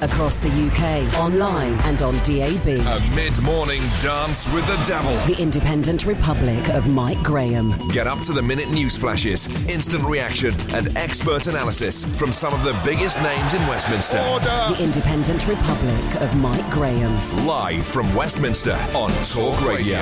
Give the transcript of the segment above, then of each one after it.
Across the UK, online and on DAB. A mid-morning dance with the devil. The Independent Republic of Mike Graham. Get up to the minute news flashes, instant reaction, and expert analysis from some of the biggest names in Westminster. The Independent Republic of Mike Graham. Live from Westminster on Talk Radio.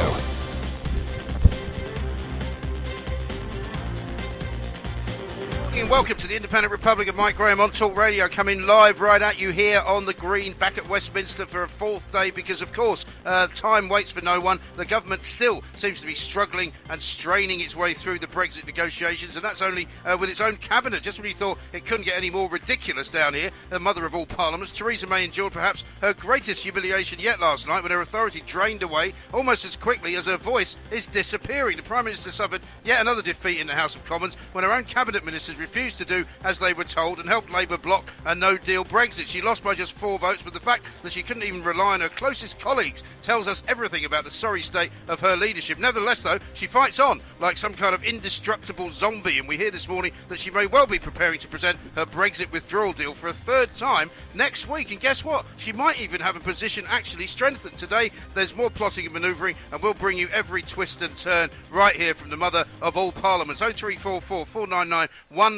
Welcome to the Independent Republic of Mike Graham on Talk Radio, coming live right at you here on the Green, back at Westminster for a fourth day because, of course, uh, time waits for no one. The government still seems to be struggling and straining its way through the Brexit negotiations, and that's only uh, with its own cabinet. Just when you thought it couldn't get any more ridiculous down here, the mother of all parliaments, Theresa May endured perhaps her greatest humiliation yet last night when her authority drained away almost as quickly as her voice is disappearing. The Prime Minister suffered yet another defeat in the House of Commons when her own cabinet ministers refused to do as they were told and helped Labour block a no deal Brexit. She lost by just four votes, but the fact that she couldn't even rely on her closest colleagues tells us everything about the sorry state of her leadership. Nevertheless, though, she fights on like some kind of indestructible zombie, and we hear this morning that she may well be preparing to present her Brexit withdrawal deal for a third time next week. And guess what? She might even have a position actually strengthened. Today, there's more plotting and manoeuvring, and we'll bring you every twist and turn right here from the mother of all parliaments. 0344 499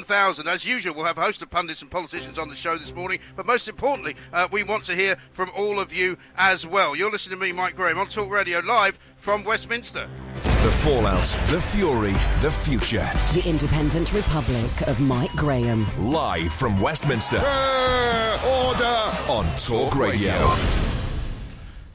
1000. As usual, we'll have a host of pundits and politicians on the show this morning, but most importantly, uh, we want to hear from all of you as well. You're listening to me, Mike Graham, on Talk Radio live from Westminster. The fallout, the fury, the future. The Independent Republic of Mike Graham. Live from Westminster. order on Talk Radio.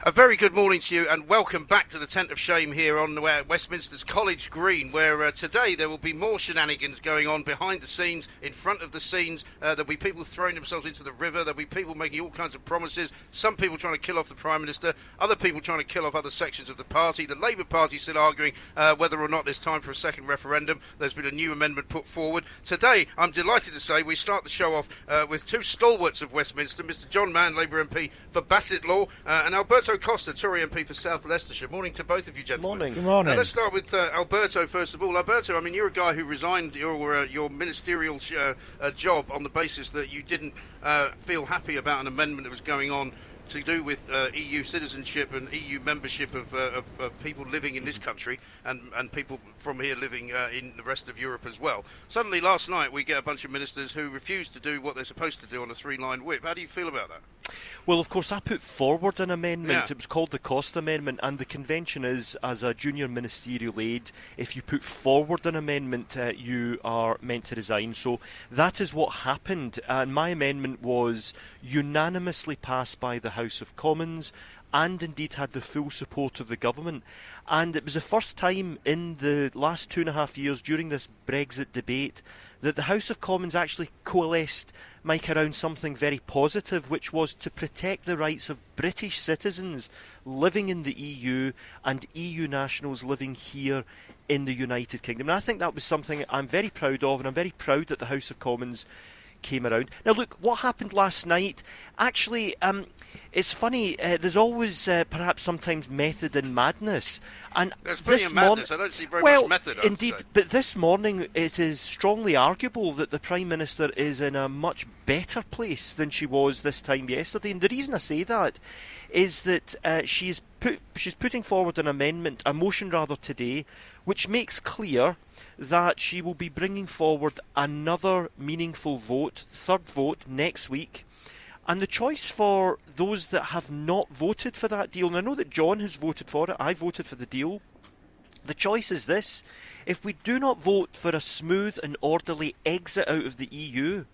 A very good morning to you, and welcome back to the tent of shame here on uh, Westminster's College Green, where uh, today there will be more shenanigans going on behind the scenes, in front of the scenes. Uh, there'll be people throwing themselves into the river. There'll be people making all kinds of promises. Some people trying to kill off the Prime Minister. Other people trying to kill off other sections of the party. The Labour Party still arguing uh, whether or not there's time for a second referendum. There's been a new amendment put forward today. I'm delighted to say we start the show off uh, with two stalwarts of Westminster, Mr. John Mann, Labour MP for Bassetlaw, uh, and Alberto Costa, Tory MP for South Leicestershire. Morning to both of you, gentlemen. Morning. Good morning. Uh, let's start with uh, Alberto first of all. Alberto, I mean, you're a guy who resigned your uh, your ministerial sh- uh, uh, job on the basis that you didn't uh, feel happy about an amendment that was going on to do with uh, EU citizenship and EU membership of, uh, of, of people living in this country and, and people from here living uh, in the rest of Europe as well. Suddenly, last night, we get a bunch of ministers who refuse to do what they're supposed to do on a three line whip. How do you feel about that? Well, of course, I put forward an amendment. Yeah. It was called the Costa Amendment, and the convention is, as a junior ministerial aide, if you put forward an amendment, uh, you are meant to resign. So that is what happened, and my amendment was unanimously passed by the House of Commons. And indeed had the full support of the government. And it was the first time in the last two and a half years during this Brexit debate that the House of Commons actually coalesced, Mike, around something very positive, which was to protect the rights of British citizens living in the EU and EU nationals living here in the United Kingdom. And I think that was something I'm very proud of, and I'm very proud that the House of Commons came around. Now, look, what happened last night? Actually, um, it's funny. Uh, there's always, uh, perhaps, sometimes method in madness, and There's plenty this of madness. I don't see very well, much method. Indeed, but this morning it is strongly arguable that the Prime Minister is in a much better place than she was this time yesterday. And the reason I say that is that uh, she's put she's putting forward an amendment, a motion rather today, which makes clear that she will be bringing forward another meaningful vote, third vote next week. And the choice for those that have not voted for that deal, and I know that John has voted for it, I voted for the deal. The choice is this if we do not vote for a smooth and orderly exit out of the EU,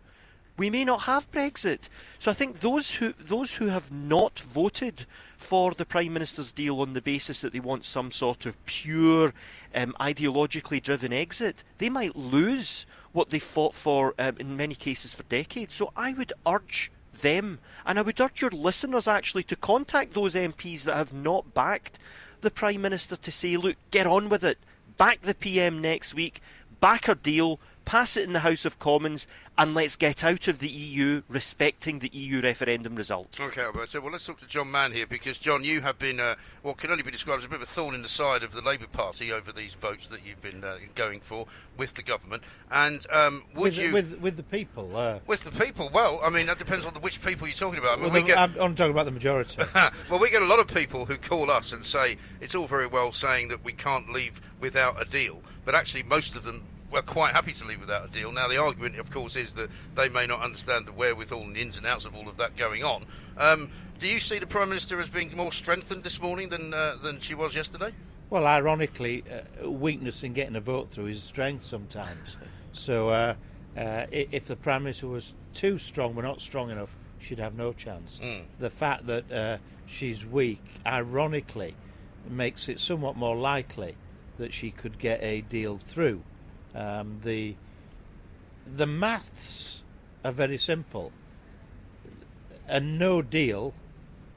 we may not have Brexit. So I think those who those who have not voted for the Prime Minister's deal on the basis that they want some sort of pure, um, ideologically driven exit, they might lose what they fought for um, in many cases for decades. So I would urge them, and I would urge your listeners actually to contact those MPs that have not backed the Prime Minister to say, look, get on with it, back the PM next week, back our deal, pass it in the House of Commons, and let's get out of the EU respecting the EU referendum result. Okay, Alberto. Well, let's talk to John Mann here because, John, you have been uh, what can only be described as a bit of a thorn in the side of the Labour Party over these votes that you've been uh, going for with the government. And um, would with, you. with with the people? Uh, with the people, well, I mean, that depends on the, which people you're talking about. I mean, well, we get, I'm, I'm talking about the majority. well, we get a lot of people who call us and say it's all very well saying that we can't leave without a deal, but actually, most of them we're quite happy to leave without a deal. Now, the argument, of course, is that they may not understand the wherewithal and the ins and outs of all of that going on. Um, do you see the Prime Minister as being more strengthened this morning than uh, than she was yesterday? Well, ironically, uh, weakness in getting a vote through is strength sometimes. So, uh, uh if the Prime Minister was too strong, but not strong enough, she'd have no chance. Mm. The fact that uh, she's weak, ironically, makes it somewhat more likely that she could get a deal through. Um, the the maths are very simple. A no deal,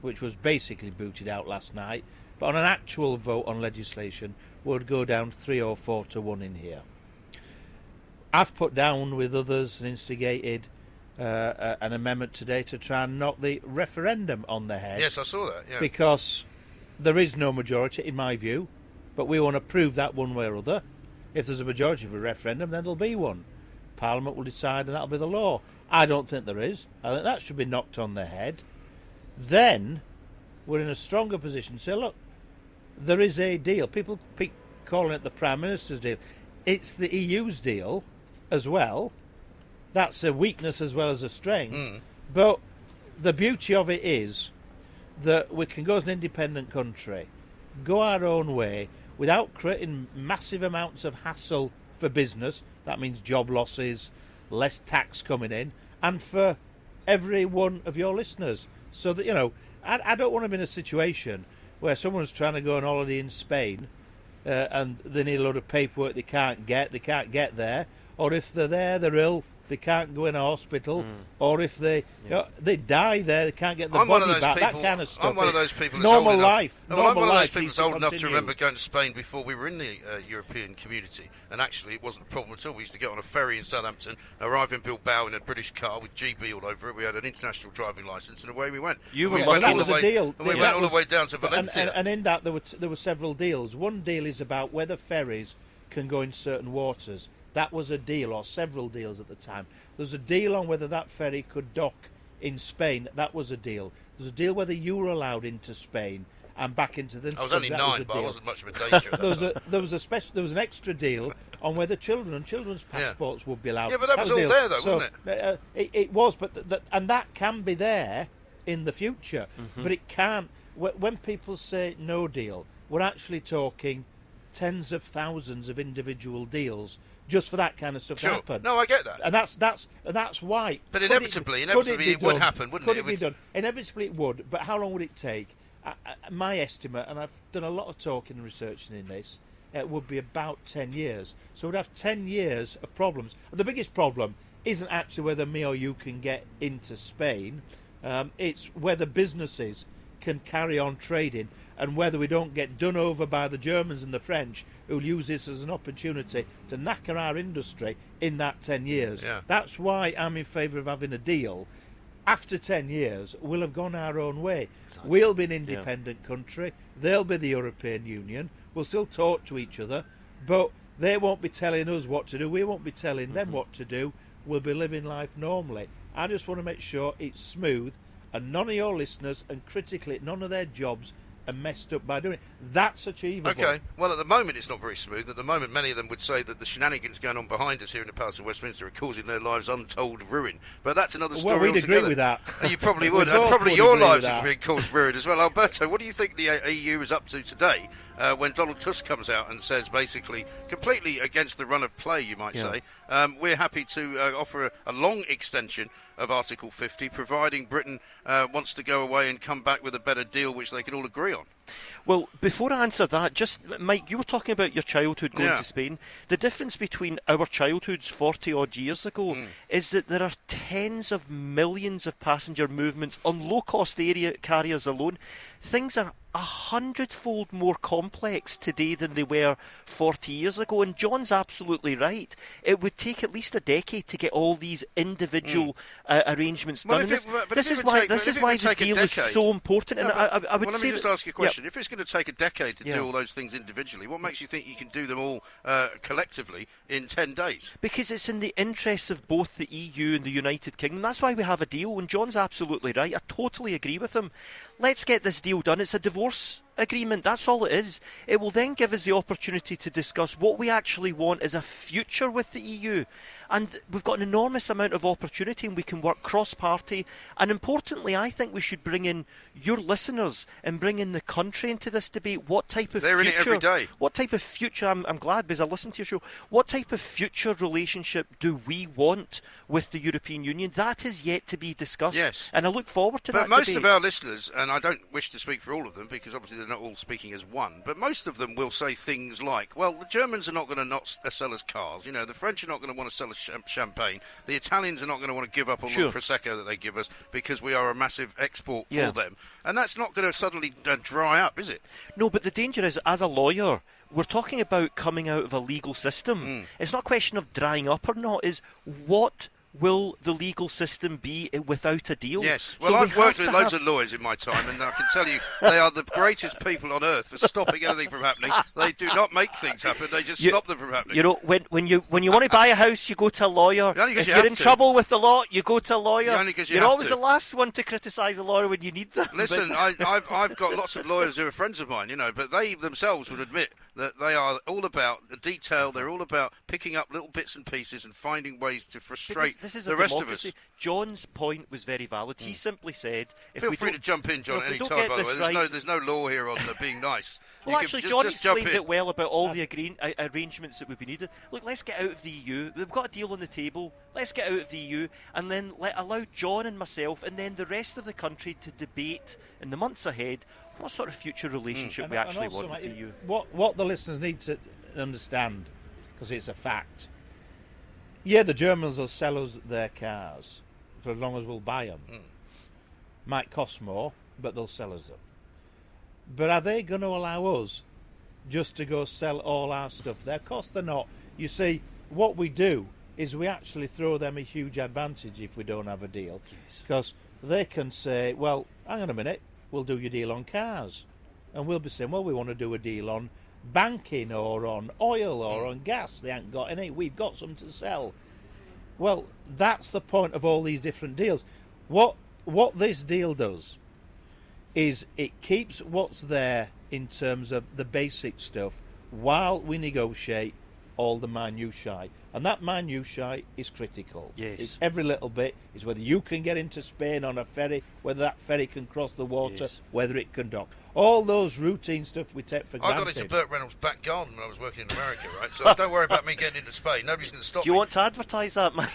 which was basically booted out last night, but on an actual vote on legislation would go down three or four to one in here. I've put down with others and instigated uh, an amendment today to try and knock the referendum on the head. Yes, I saw that. Yeah. Because there is no majority, in my view, but we want to prove that one way or other. If there's a majority for a referendum, then there'll be one. Parliament will decide, and that'll be the law. I don't think there is. I think that should be knocked on the head. Then we're in a stronger position to say, look, there is a deal. People keep calling it the Prime Minister's deal. It's the EU's deal as well. That's a weakness as well as a strength. Mm. But the beauty of it is that we can go as an independent country, go our own way, without creating massive amounts of hassle for business. That means job losses, less tax coming in, and for every one of your listeners. So that, you know, I, I don't want to be in a situation where someone's trying to go on holiday in Spain uh, and they need a lot of paperwork they can't get, they can't get there, or if they're there, they're ill, they can't go in a hospital, mm. or if they yeah. you know, they die there, they can't get the I'm body back. People, that kind of stuff. I'm one of those people. normal old life. No, normal I'm one of those people that's old enough to remember going to Spain before we were in the uh, European community, and actually it wasn't a problem at all. We used to get on a ferry in Southampton, arrive in Bilbao in a British car with GB all over it. We had an international driving license, and away we went. You and were we that all was the way, a deal. And we Yeah, went all was- the way down to And, Valencia. and, and in that there were there were several deals. One deal is about whether ferries can go in certain waters. That was a deal, or several deals at the time. There was a deal on whether that ferry could dock in Spain. That was a deal. There was a deal whether you were allowed into Spain and back into the. I was only that nine, a but I wasn't much of a danger. There was a there was a special there was an extra deal on whether children and children's Yeah. passports would be allowed. Yeah, but that was a all there though, So, wasn't Uh, it, it was, but th- th- and that can be there in the future, Mm-hmm. but it can't. wh- When people say no deal, we're actually talking tens of thousands of individual deals just for that kind of stuff to happen. No, I get that. And that's that's and that's why. But Could inevitably- it, inevitably could it would done? happen, wouldn't could it? it, be With- done? Inevitably it would. But how long would it take? I, I, my estimate, and I've done a lot of talking and researching in this, it would be about ten years. So we'd have ten years of problems. And the biggest problem isn't actually whether me or you can get into Spain. Um, it's whether businesses can carry on trading and whether we don't get done over by the Germans and the French who'll use this as an opportunity to knacker our industry in that 10 years. Yeah. That's why I'm in favour of having a deal. After 10 years, we'll have gone our own way. We'll be an independent country. They'll be the European Union. We'll still talk to each other, but they won't be telling us what to do. We won't be telling them mm-hmm. what to do. We'll be living life normally. I just want to make sure it's smooth and none of your listeners, and critically, none of their jobs are messed up by doing it. That's achievable. Okay. Well, at the moment, it's not very smooth. At the moment, many of them would say that the shenanigans going on behind us here in the Palace of Westminster are causing their lives untold ruin. But that's another Well, story we'd agree with that. You probably would. and probably would your lives are being caused ruin as well. Alberto, what do you think the EU is up to today? Uh, when Donald Tusk comes out and says basically completely against the run of play, you might Yeah. say, um, we're happy to uh, offer a, a long extension of Article 50, providing Britain uh, wants to go away and come back with a better deal, which they can all agree on. Well, before I answer that, just Mike, you were talking about your childhood going Yeah. to Spain. The difference between our childhoods 40 odd years ago Hmm. is that there are tens of millions of passenger movements on low cost area carriers alone. Things are a hundredfold more complex today than they were 40 years ago. And John's absolutely right. It would take at least a decade to get all these individual uh, arrangements. Well, done. it- this this is why take- this is why the deal is so important. No, and I, but- I, I would well, let say me just ask you a yeah. If it's going to take a decade to Yeah. do all those things individually, what makes you think you can do them all uh, collectively in 10 days? Because it's in the interests of both the EU and the United Kingdom. That's why we have a deal, and John's absolutely right. I totally agree with him. Let's get this deal done. It's a divorce agreement. That's all it is. It will then give us the opportunity to discuss what we actually want as a future with the EU. And we've got an enormous amount of opportunity, and we can work cross party. And importantly, I think we should bring in your listeners and bring in the country into this debate. What type of They're in it future? every day. What type of future? I'm, I'm glad because I listened to your show. What type of future relationship do we want with the European Union? That is yet to be discussed. Yes. And I look forward to But that. But most debate. of our listeners, and I don't wish to speak for all of them because obviously not all speaking as one, but most of them will say things like, well, the Germans are not going to not uh, sell us cars. You know, the French are not going to want to sell us champagne. The Italians are not going to want to give up on Sure. the Prosecco that they give us because we are a massive export Yeah. for them. And that's not going to suddenly uh, dry up, is it? No, but the danger is, as a lawyer, we're talking about coming out of a legal system. Hmm. It's not a question of drying up or not. Is what will the legal system be without a deal? Yes. Well, we I've worked with loads have- of lawyers in my time, and I can tell you they are the greatest people on earth for stopping anything from happening. They do not make things happen; they just You- stop them from happening. You know, when, when you when you want to buy a house, you go to a lawyer. Only If you you're have in to. trouble with the law, you go to a lawyer. Only you are always to. the last one to criticise a lawyer when you need them. Listen, But- I, I've I've got lots of lawyers who are friends of mine, you know, but they themselves would admit that they are all about the detail. They're all about picking up little bits and pieces and finding ways to frustrate this, this is a the rest of democracy. us. John's point was very valid. He simply said, if Feel we free to jump in, John, No, at any time. By the way, there's no there's no law here on uh, being nice. Well, You actually, just, John just jump explained it well about all the agree- uh, arrangements that would be needed. Look, let's get out of the EU. We've got a deal on the table. Let's get out of the EU, and then let allow John and myself, and then the rest of the country to debate in the months ahead what sort of future relationship And- we and actually also, want with the EU. What what the listeners need to understand, because it's a fact. Yeah, the Germans will sell us their cars for as long as we'll buy them. Hmm. Might cost more, but they'll sell us them. But are they going to allow us just to go sell all our stuff there? Of course they're not. You see, what we do is we actually throw them a huge advantage if we don't have a deal. Because they can say, well, hang on a minute, we'll do your deal on cars. And we'll be saying, well, we want to do a deal on banking or on oil or mm. on gas. They ain't got any. We've got some to sell. Well, that's the point of all these different deals. What what this deal does is it keeps what's there in terms of the basic stuff while we negotiate all the minutiae. And that minutiae is critical. Yes. It's every little bit. Is whether you can get into Spain on a ferry, whether that ferry can cross the water, Yes. whether it can dock. All those routine stuff we take for I granted. I got into Burt Reynolds' back garden when I was working in America, right? So don't worry about me getting into Spain. Nobody's going to stop Do you me. want to advertise that, Mike?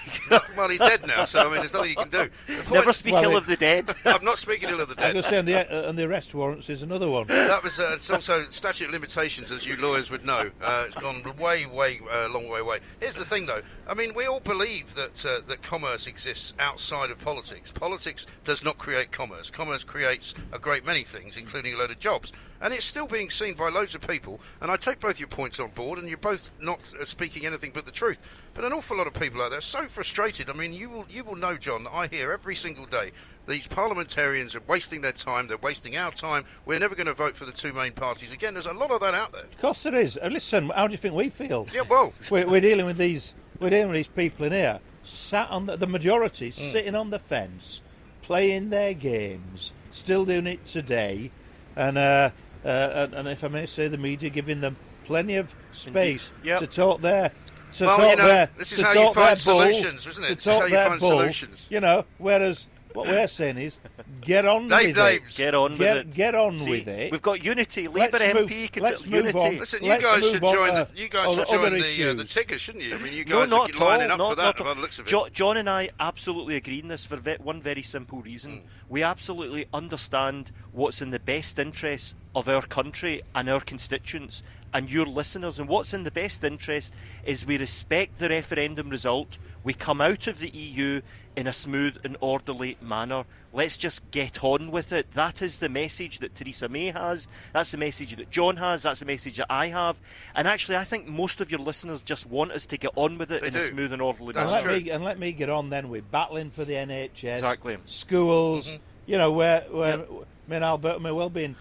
well, he's dead now, so I mean, there's nothing you can do. Point- Never speak Well, ill of the dead. I'm not speaking ill of the dead. going to say, and the, uh, and the arrest warrants is another one. That was uh, it's also statute of limitations, as you lawyers would know. Uh, it's gone way, way, uh, long way away. Here's the thing, though. I mean, we all believe that uh, that commerce exists outside of politics. Politics does not create commerce. Commerce creates a great many things, including a load of jobs. And it's still being seen by loads of people. And I take both your points on board, and you're both not uh, speaking anything but the truth. But an awful lot of people out there are so frustrated. I mean, you will you will know, John. that I hear every single day these parliamentarians are wasting their time. They're wasting our time. We're never going to vote for the two main parties again. There's a lot of that out there. Of course there is. Uh, listen, how do you think we feel? Yeah, well, We're, we're dealing with these. We're dealing with these people in here, sat on the, the majority, Hmm. sitting on the fence, playing their games, still doing it today, and uh, uh, and, and if I may say, the media giving them plenty of space Yep. to talk their. To Well, talk you know, their, this is how you talk find their bull, solutions, isn't it? To This is talk how you find bull, solutions. You know, whereas what we're saying is, get on Name with names. it. Get on get, with it. Get on See, with it. We've got unity. Let's Labour move- MP can let's say move unity. on. Listen, you Let's guys move should on join. to The, you guys other- should join other the uh, the issues. ticker, shouldn't you? I mean, you No, not are at all. lining up not, for that. not by all. the looks of it. Jo- John and I absolutely agree in this for ve- one very simple reason. Hmm. We absolutely understand what's in the best interests of our country and our constituents and your listeners. And what's in the best interest is we respect the referendum result. We come out of the EU in a smooth and orderly manner. Let's just get on with it. That is the message that Theresa May has. That's the message that John has. That's the message that I have. And actually, I think most of your listeners just want us to get on with it They in a smooth and orderly That's and manner. let me and let me get on then with battling for the NHS, Exactly. schools. Mm-hmm. You know where where Yep. me and Alberto may well be in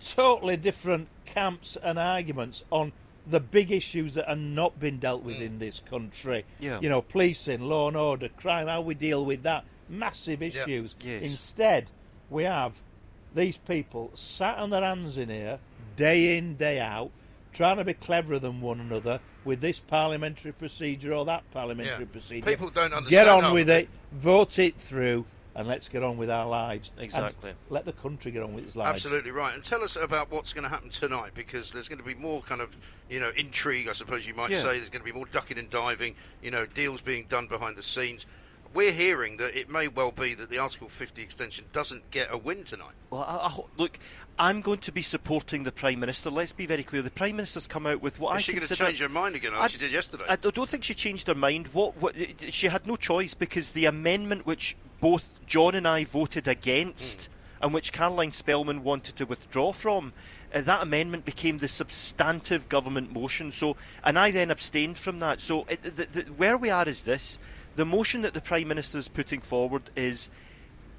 totally different camps and arguments on the big issues that are not being dealt with mm. in this country. Yeah. You know, policing, law and order, crime, how we deal with that, massive issues. Yes. Instead, we have these people sat on their hands in here, day in, day out, trying to be cleverer than one another with this parliamentary procedure or that parliamentary Yeah. procedure. People don't understand. Get on with it, vote it through, and let's get on with our lives. And Exactly. let the country get on with its lives. Absolutely right. And tell us about what's going to happen tonight, because there's going to be more kind of, you know, intrigue, I suppose you might Yeah. say. There's going to be more ducking and diving, you know, deals being done behind the scenes. We're hearing that it may well be that the Article 50 extension doesn't get a win tonight. Well, I, I, look, I'm going to be supporting the Prime Minister. Let's be very clear. The Prime Minister's come out with what I Is she going to change her mind again, I- as she did yesterday? I don't think she changed her mind. What, what she had no choice because the amendment which both John and I voted against, and which Caroline Spelman wanted to withdraw from, uh, that amendment became the substantive government motion. So, and I then abstained from that. So, it, the, the, where we are is this: the motion that the Prime Minister is putting forward is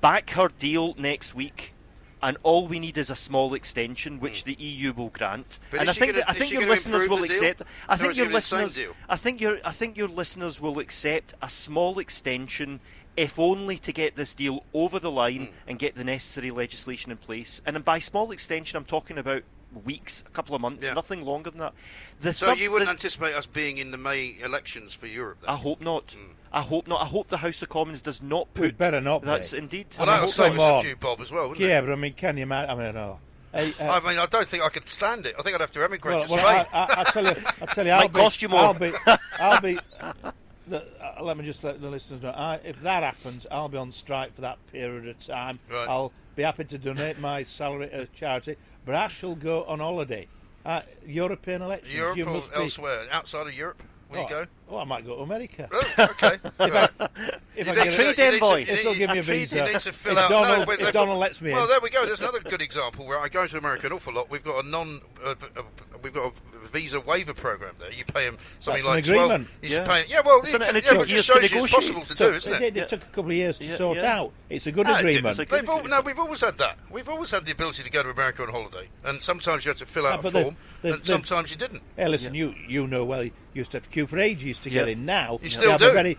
back her deal next week. And all we need is a small extension, which the EU will grant. But and I think gonna- that, I think your listeners will accept. I think your it the same listeners. I think your I think your listeners will accept a small extension, if only to get this deal over the line Hmm. and get the necessary legislation in place. And by small extension, I'm talking about weeks, a couple of months, Yeah. nothing longer than that. The so third- you wouldn't the- anticipate us being in the May elections for Europe then? I hope not. I hope not. I hope the House of Commons does not We put. better not be. That's indeed. well, that'll save come us a few bob as well, wouldn't Yeah, it? but I mean, can you imagine? I mean, no. Hey, uh, I mean, I don't think I could stand it. I think I'd have to emigrate well, to well, Spain. I, I, I tell you, I tell you, I'll Might be, cost you more. I'll be, I'll be. The, uh, let me just let the listeners know. I, if that happens, I'll be on strike for that period of time. Right. I'll be happy to donate my salary to charity, but I shall go on holiday. Uh, European elections. Europe you or must be, elsewhere? Outside of Europe? Will you oh, go? Oh, I might go to America. Oh, okay. Right. if You I need get to- trade you need envoy. you If need- they'll give me a you need visa. to fill If out. Donald- no, if they- Donald lets me Well, in. there we go. There's another good example where I go to America an awful lot. We've got a non, uh, uh, we've got a visa waiver program there. You pay them something That's like an twelve. agreement. You Yeah. pay, yeah, well, It's an- can- it yeah, took but it just shows you it's possible to So do, isn't it it? did. Yeah. Took a couple of years to Yeah, sort yeah. out. It's a good No, agreement. It's a They've all, no, we've always had that. We've always had the ability to go to America on holiday, and sometimes you had to fill out Yeah, a but the- form, the- and the- sometimes you didn't. Hey, listen, you you know well. You used to have to queue for ages to get in. Now You still have do.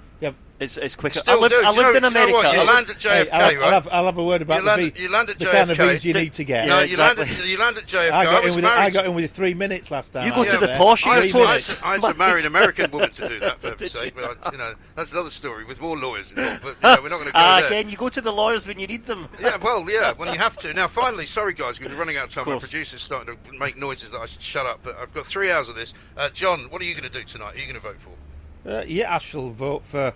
A very, you have, It's it's quicker. Still I lived, do. I Do you lived know- in do you know what? America. You land at JFK, Hey, I'll, have, right? I'll, have, I'll have a word about You land, the, vi- you land at the JFK. kind of visa you Did- need to get. No, Yeah, you land exactly. at you land at JFK. I got, was in with I got in with three minutes last time. You I go to the there. posh, I go had, to to, the- I, had to, I had to marry an American woman to do that, for heaven's sake. But, you know, that's another story with more lawyers involved. But you know, we're not going to go Ah, there. again, you go to the lawyers when you need them. Yeah, well, yeah, when you have to. Now, finally, sorry guys, because we're running out of time. My course. producer's starting to make noises that I should shut up, but I've got three hours of this. Uh, John, what are you going to do tonight? Who are you going to vote for? Uh, yeah, I shall vote for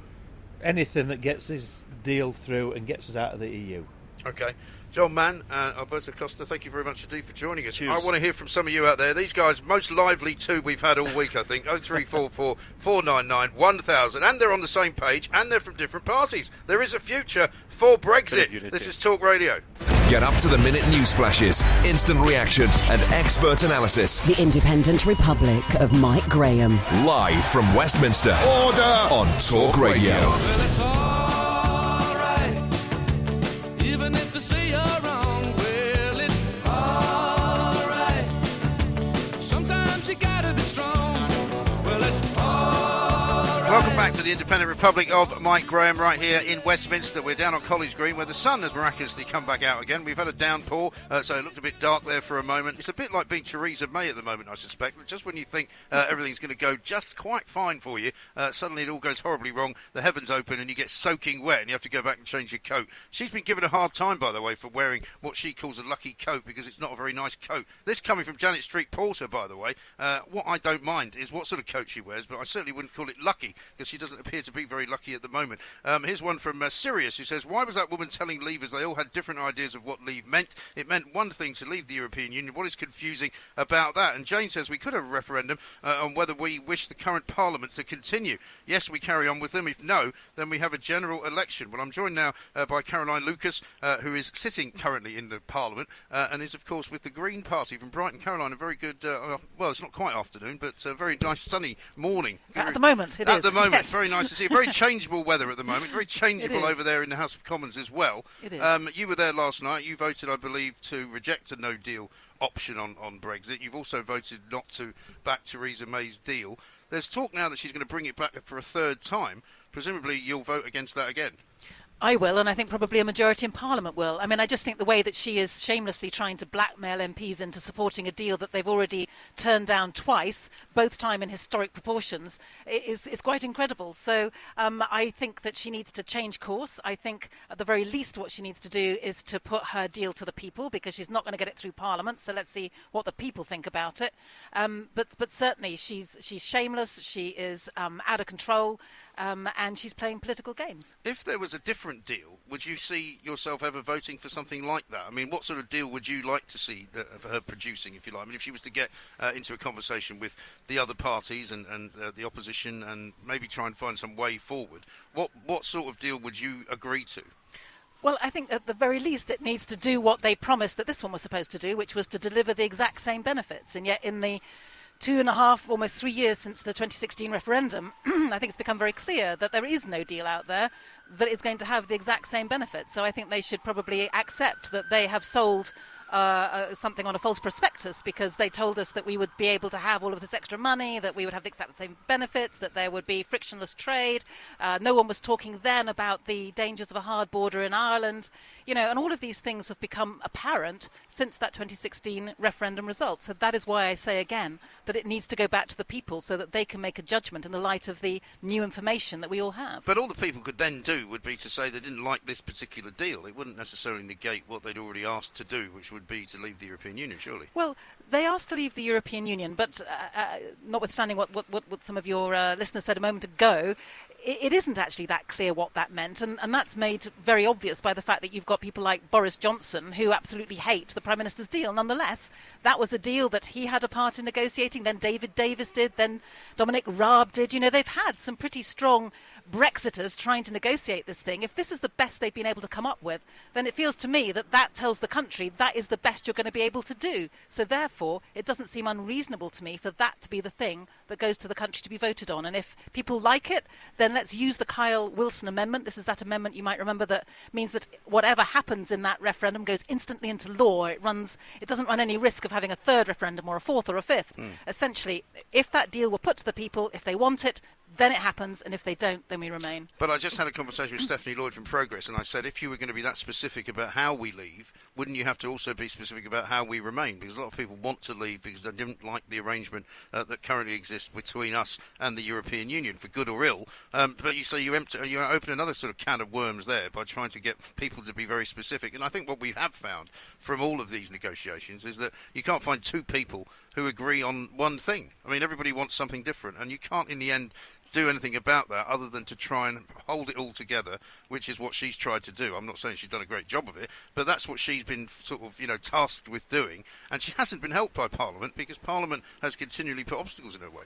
anything that gets this deal through and gets us out of the EU. Okay. John Mann, uh, Alberto Costa, thank you very much indeed for joining us. Cheers. I want to hear from some of you out there. These guys, most lively two we've had all week, I think. 0344 499 1000. And they're on the same page, and they're from different parties. There is a future for Brexit. This is Talk Radio. Get up to the minute news flashes, instant reaction, and expert analysis. The Independent Republic of Mike Graham. Live from Westminster. Order on Talk Radio. Welcome back to the Independent Republic of Mike Graham right here in Westminster. We're down on College Green where the sun has miraculously come back out again. We've had a downpour, uh, so it looked a bit dark there for a moment. It's a bit like being Theresa May at the moment, I suspect. Just when you think uh, everything's going to go just quite fine for you, uh, suddenly it all goes horribly wrong. The heavens open and you get soaking wet and you have to go back and change your coat. She's been given a hard time, by the way, for wearing what she calls a lucky coat because it's not a very nice coat. This coming from Janet Street Porter, by the way. Uh, what I don't mind is what sort of coat she wears, but I certainly wouldn't call it lucky because she doesn't appear to be very lucky at the moment. Um, here's one from uh, Sirius who says, Why was that woman telling leavers they all had different ideas of what leave meant? It meant one thing to leave the European Union. What is confusing about that? And Jane says, We could have a referendum uh, on whether we wish the current Parliament to continue. Yes, we carry on with them. If no, then we have a general election. Well, I'm joined now uh, by Caroline Lucas, uh, who is sitting currently in the Parliament uh, and is, of course, with the Green Party from Brighton. Caroline, a very good, uh, well, it's not quite afternoon, but a very nice sunny morning. At the moment, it At is, the moment, yes. very nice to see. Very changeable weather at the moment. Very changeable over there in the House of Commons as well. It is. Um, you were there last night. You voted, I believe, to reject a no deal option on, on Brexit. You've also voted not to back Theresa May's deal. There's talk now that she's going to bring it back for a third time. Presumably, you'll vote against that again. I will, and I think probably a majority in Parliament will. I mean, I just think the way that she is shamelessly trying to blackmail MPs into supporting a deal that they've already turned down twice, both time in historic proportions, is, is quite incredible. So um, I think that she needs to change course. I think at the very least what she needs to do is to put her deal to the people because she's not going to get it through Parliament. So let's see what the people think about it. Um, but, but certainly she's, she's shameless, she is um, out of control. Um, and she's playing political games. If there was a different deal, would you see yourself ever voting for something like that? I mean, what sort of deal would you like to see that, of her producing, if you like? I mean, if she was to get uh, into a conversation with the other parties and, and uh, the opposition and maybe try and find some way forward, what, what sort of deal would you agree to? Well, I think at the very least it needs to do what they promised that this one was supposed to do, which was to deliver the exact same benefits. And yet, in the two and a half, almost three years since the 2016 referendum, I think it's become very clear that there is no deal out there that is going to have the exact same benefits. So I think they should probably accept that they have sold. Uh, uh, something on a false prospectus because they told us that we would be able to have all of this extra money, that we would have the exact same benefits, that there would be frictionless trade. Uh, no one was talking then about the dangers of a hard border in Ireland, you know, and all of these things have become apparent since that 2016 referendum result. So that is why I say again that it needs to go back to the people so that they can make a judgment in the light of the new information that we all have. But all the people could then do would be to say they didn't like this particular deal. It wouldn't necessarily negate what they'd already asked to do, which would be to leave the European Union, surely. Well, they asked to leave the European Union, but uh, uh, notwithstanding what, what, what, some of your uh, listeners said a moment ago, it, isn't actually that clear what that meant, and, and that's made very obvious by the fact that you've got people like Boris Johnson who absolutely hate the Prime Minister's deal. Nonetheless, that was a deal that he had a part in negotiating, then David Davis did, then Dominic Raab did. You know, they've had some pretty strong Brexiters trying to negotiate this thing. If this is the best they've been able to come up with, then it feels to me that that tells the country that is the best you're going to be able to do. So therefore, it doesn't seem unreasonable to me for that to be the thing that goes to the country to be voted on. And if people like it, then let's use the Kyle Wilson amendment. This is that amendment you might remember that means that whatever happens in that referendum goes instantly into law. It runs. It doesn't run any risk of having a third referendum or a fourth or a fifth. Hmm. Essentially, if that deal were put to the people, if they want it, then it happens, and if they don't, then we remain. But I just had a conversation with Stephanie Lloyd from Progress, and I said if you were going to be that specific about how we leave, wouldn't you have to also be specific about how we remain? Because a lot of people want to leave because they didn't like the arrangement uh, that currently exists between us and the European Union, for good or ill. Um, but you say you you open another sort of can of worms there by trying to get people to be very specific. And I think what we have found from all of these negotiations is that you can't find two people who agree on one thing. I mean, everybody wants something different, and you can't, in the end, do anything about that other than to try and hold it all together, which is what she's tried to do. I'm not saying she's done a great job of it, but that's what she's been sort of, you know, tasked with doing, and she hasn't been helped by Parliament because Parliament has continually put obstacles in her way.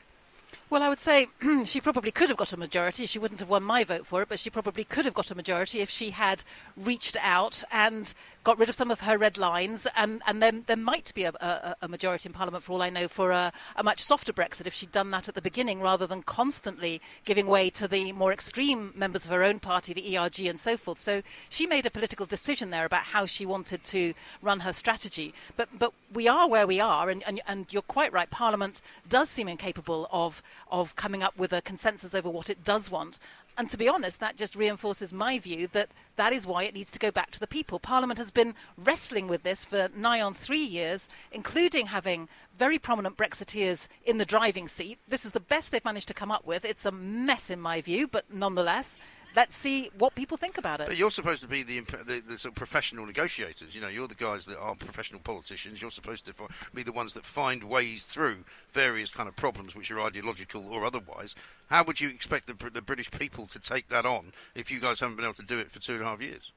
Well, I would say she probably could have got a majority. She wouldn't have won my vote for it, but she probably could have got a majority if she had reached out and got rid of some of her red lines, and, and then there might be a, a, a majority in Parliament, for all I know, for a, a, much softer Brexit if she'd done that at the beginning rather than constantly giving way to the more extreme members of her own party, the ERG, and so forth. So she made a political decision there about how she wanted to run her strategy. But, but we are where we are, and, and, and you're quite right. Parliament does seem incapable of, of coming up with a consensus over what it does want. And to be honest, that just reinforces my view that that is why it needs to go back to the people. Parliament has been wrestling with this for nigh on three years, including having very prominent Brexiteers in the driving seat. This is the best they've managed to come up with. It's a mess, in my view, but nonetheless, let's see what people think about it. But you're supposed to be the, the, the sort of professional negotiators. You know, you're the guys that are professional politicians. You're supposed to be the ones that find ways through various kind of problems, which are ideological or otherwise. How would you expect the, the British people to take that on if you guys haven't been able to do it for two and a half years?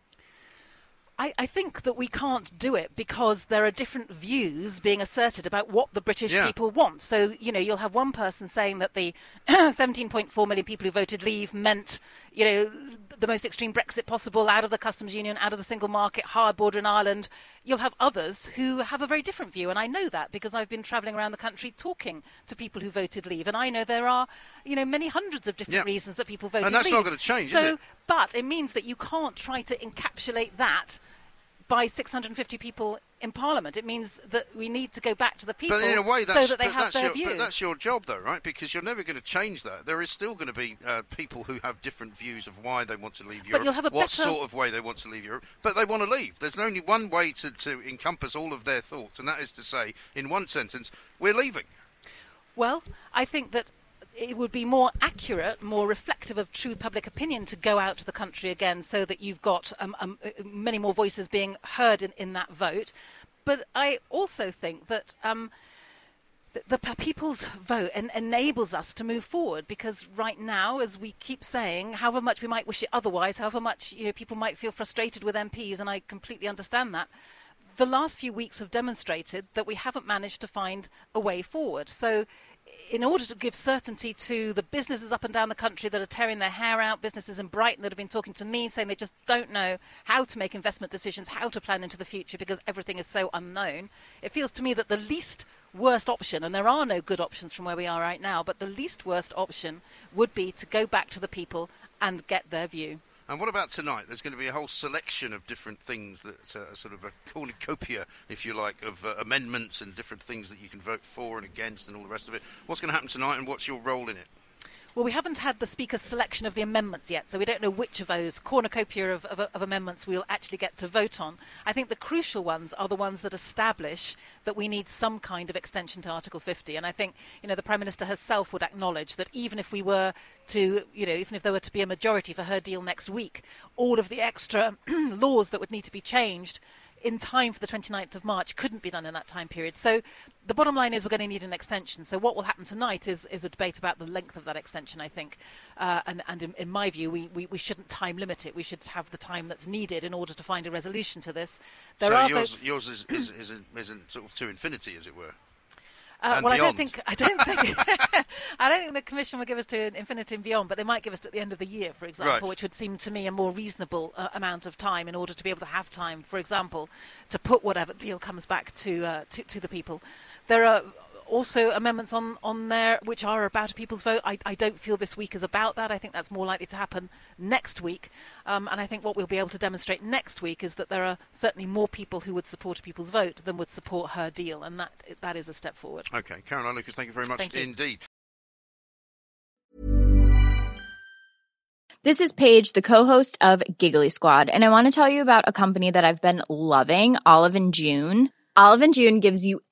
I, I, think that we can't do it because there are different views being asserted about what the British yeah. people want. So, you know, you'll have one person saying that the 17.4 million people who voted leave meant, you know, the most extreme Brexit possible, out of the customs union, out of the single market, hard border in Ireland. You'll have others who have a very different view, and I know that because I've been travelling around the country talking to people who voted leave, and I know there are, you know, many hundreds of different yeah. reasons that people voted leave. And that's leave. not going to change, so, is it? But it means that you can't try to encapsulate that by 650 people in Parliament. It means that we need to go back to the people but in a way, that's, so that they have their your, view. But that's your job, though, right? Because you're never going to change that. There is still going to be uh, people who have different views of why they want to leave Europe, you'll have a what better... sort of way they want to leave Europe, but they want to leave. There's only one way to, to encompass all of their thoughts, and that is to say, in one sentence, we're leaving. Well, I think that it would be more accurate, more reflective of true public opinion to go out to the country again so that you've got um, um, uh, many more voices being heard in, in that vote. But I also think that. Um, the, people's vote en- enables us to move forward because right now, as we keep saying, however much we might wish it otherwise, however much you know people might feel frustrated with MPs, and I completely understand that. The last few weeks have demonstrated that we haven't managed to find a way forward. So in order to give certainty to the businesses up and down the country that are tearing their hair out, businesses in Brighton that have been talking to me saying they just don't know how to make investment decisions, how to plan into the future because everything is so unknown, it feels to me that the least worst option, and there are no good options from where we are right now, but the least worst option would be to go back to the people and get their view. And what about tonight? There's going to be a whole selection of different things that uh, sort of a cornucopia, if you like, of uh, amendments and different things that you can vote for and against and all the rest of it. What's going to happen tonight and what's your role in it? Well, we haven't had the Speaker's selection of the amendments yet, so we don't know which of those cornucopia of, of, of, amendments we'll actually get to vote on. I think the crucial ones are the ones that establish that we need some kind of extension to Article 50. And I think, you know, the Prime Minister herself would acknowledge that even if we were to, you know, even if there were to be a majority for her deal next week, all of the extra laws that would need to be changed in time for the 29th of March couldn't be done in that time period. So the bottom line is we're going to need an extension. So what will happen tonight is, is a debate about the length of that extension, I think. Uh, and and in, in, my view, we, we, we, shouldn't time limit it. We should have the time that's needed in order to find a resolution to this. There so yours, votes... yours is, is, is, isn't sort of to infinity, as it were. Uh, well, beyond. I don't think I don't think I don't think the Commission will give us to infinity and beyond, but they might give us to the end of the year, for example, right. which would seem to me a more reasonable uh, amount of time in order to be able to have time, for example, to put whatever deal comes back to uh, to, to the people. There are also amendments on, on there which are about a people's vote. I, I don't feel this week is about that. I think that's more likely to happen next week. Um, and I think what we'll be able to demonstrate next week is that there are certainly more people who would support a people's vote than would support her deal. And that that is a step forward. Okay. Caroline Lucas, thank you very much thank you. indeed. This is Paige, the co-host of Giggly Squad, and I want to tell you about a company that I've been loving, Olive and June. Olive and June gives you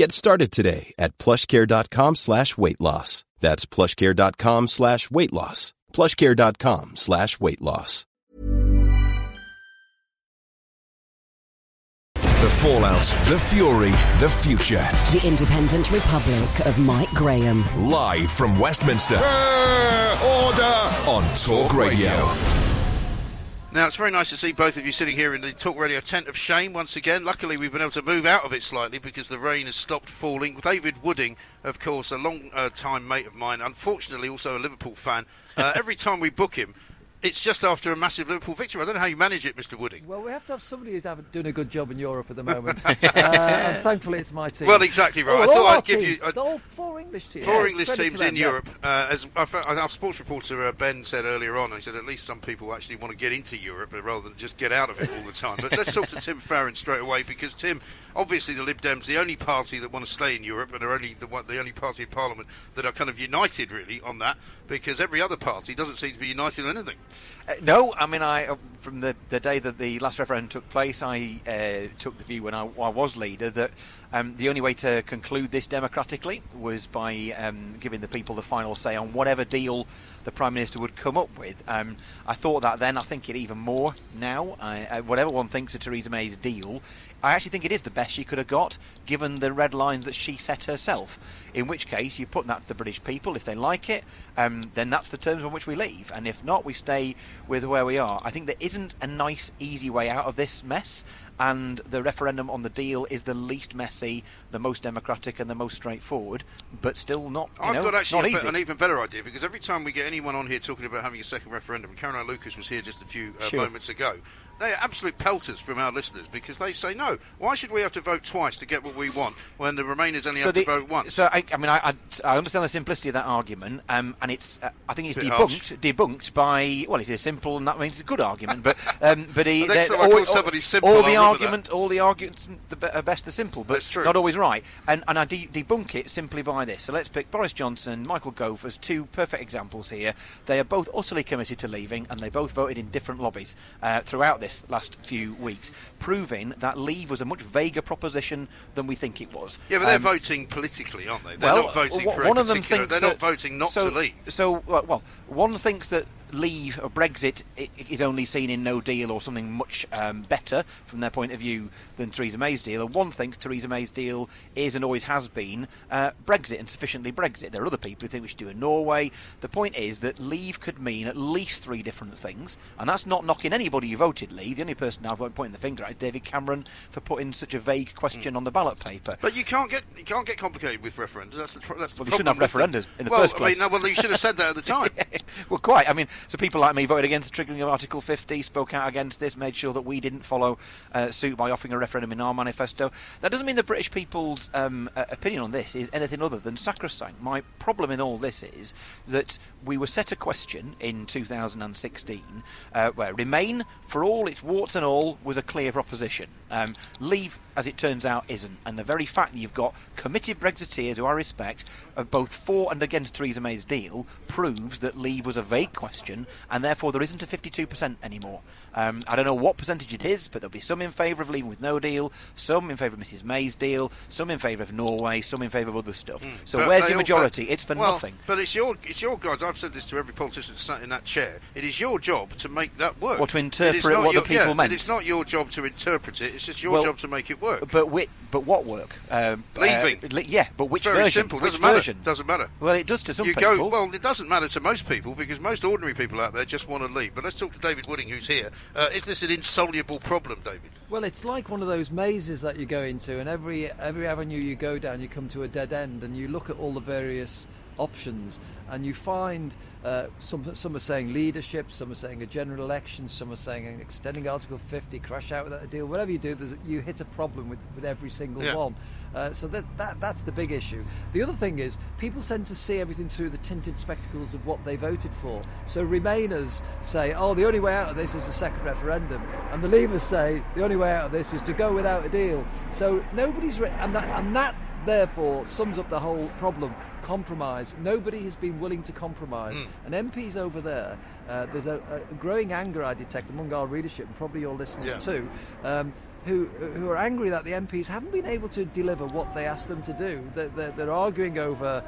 Get started today at plushcare.com slash weight loss. That's plushcare.com slash weight loss. plushcare.com slash weight loss. The fallout, the fury, the future. The Independent Republic of Mike Graham. Live from Westminster order on Talk Radio. Now, it's very nice to see both of you sitting here in the Talk Radio tent of shame once again. Luckily, we've been able to move out of it slightly because the rain has stopped falling. David Wooding, of course, a long uh, time mate of mine, unfortunately also a Liverpool fan. Uh, every time we book him, it's just after a massive Liverpool victory. I don't know how you manage it, Mr. Wooding. Well, we have to have somebody who's doing a good job in Europe at the moment. uh, and thankfully, it's my team. Well, exactly right. Oh, I thought I'd give teams. you. I'd- all four English teams. Four Yeah, English teams them, in yeah. Europe. Uh, as our sports reporter uh, Ben said earlier on, he said at least some people actually want to get into Europe uh, rather than just get out of it all the time. But let's talk to Tim Farron straight away because Tim, obviously the Lib Dems, the only party that want to stay in Europe, and are only the the only party in Parliament that are kind of united really on that because every other party doesn't seem to be united on anything. Uh, no, I mean, I uh, from the, the day that the last referendum took place, I uh, took the view when I, I was leader that um, the only way to conclude this democratically was by um, giving the people the final say on whatever deal the prime minister would come up with. Um, I thought that then. I think it even more now. I, uh, whatever one thinks of Theresa May's deal, I actually think it is the best she could have got, given the red lines that she set herself. In which case, you put that to the British people. If they like it, um, then that's the terms on which we leave. And if not, we stay with where we are. I think there isn't a nice, easy way out of this mess. And the referendum on the deal is the least messy, the most democratic, and the most straightforward, but still not. You I've know, got actually not a be- an even better idea because every time we get anyone on here talking about having a second referendum, Caroline Lucas was here just a few uh, Sure. moments ago. They are absolute pelters from our listeners because they say no. Why should we have to vote twice to get what we want when the Remainers only have the- to vote once? So I, I mean, I, I, understand the simplicity of that argument, um, and it's uh, I think it's It's a bit debunked debunked by well, it is simple, and that means it's a good argument. But um, but he, next they're- I call all, somebody simple, all the argument, all the arguments, the are best are simple, but not always right. And and I de- debunk it simply by this. So let's pick Boris Johnson, Michael Gove as two perfect examples here. They are both utterly committed to leaving, and they both voted in different lobbies uh, throughout this last few weeks, proving that leave was a much vaguer proposition than we think it was. yeah, but they're Um, voting politically, aren't they? They're well, not voting w- for one a of them thinks They're that, not voting not so, to leave. So, well, well, one thinks that leave or Brexit is only seen in no deal or something much um, better from their point of view than Theresa May's deal, and one thinks Theresa May's deal is and always has been uh, Brexit and sufficiently Brexit. There are other people who think we should do a Norway. The point is that leave could mean at least three different things, and that's not knocking anybody who voted leave. The only person I've pointing the finger at is David Cameron for putting such a vague question on the ballot paper. But you can't get you can't get complicated with referendums. That's the, that's the Well, you shouldn't have referendums in the well, first I place. mean, no, well, you should have said that at the time. well, quite. I mean, so people like me voted against the triggering of Article 50, spoke out against this, made sure that we didn't follow uh, suit by offering a referendum in our manifesto. That doesn't mean the British people's um, uh, opinion on this is anything other than sacrosanct. My problem in all this is that we were set a question in 2016 uh, where Remain, for all its warts and all, was a clear proposition. Um, leave, as it turns out, isn't. And the very fact that you've got committed Brexiteers who I respect, uh, both for and against Theresa May's deal, proves that leave was a vague question, and therefore there isn't a 52% anymore. Um, I don't know what percentage it is, but there'll be some in favour of leaving with no deal, some in favour of Mrs May's deal, some in favour of Norway, some in favour of other stuff. so where's the all- majority? but- it's for well, nothing. But it's your it's your guys' I've said this to every politician sat in that chair. It is your job to make that work. Or to It is interpret not what the your, people yeah, meant. It's not your job to interpret it. It's just your Well, job to make it work. But wi- but what work? Um, Leaving. uh, li- yeah, but which it's very version? simple. Doesn't matter. version? Doesn't matter. Well, it does to some you people. go well. It doesn't matter to most people because most ordinary people out there just want to leave. But let's talk to David Wooding, who's here. Uh, is this an insoluble problem, David? Well, it's like one of those mazes that you go into, and every every avenue you go down, you come to a dead end, and you look at all the various options, and you find uh, some some are saying leadership, some are saying a general election, some are saying extending Article 50, crash out without a deal. Whatever you do, there's, you hit a problem with, with every single Yeah. one. Uh, so that, that that's the big issue. The other thing is people tend to see everything through the tinted spectacles of what they voted for. So Remainers say, "Oh, the only way out of this is a second referendum," and the Leavers say, "The only way out of this is to go without a deal." So nobody's re- and that and that therefore sums up the whole problem. Compromise. Nobody has been willing to compromise. And MPs over there, uh, there's a, a growing anger I detect among our readership and probably your listeners Yeah. too. Um, who, who are angry that the MPs haven't been able to deliver what they asked them to do. They're, they're, they're arguing over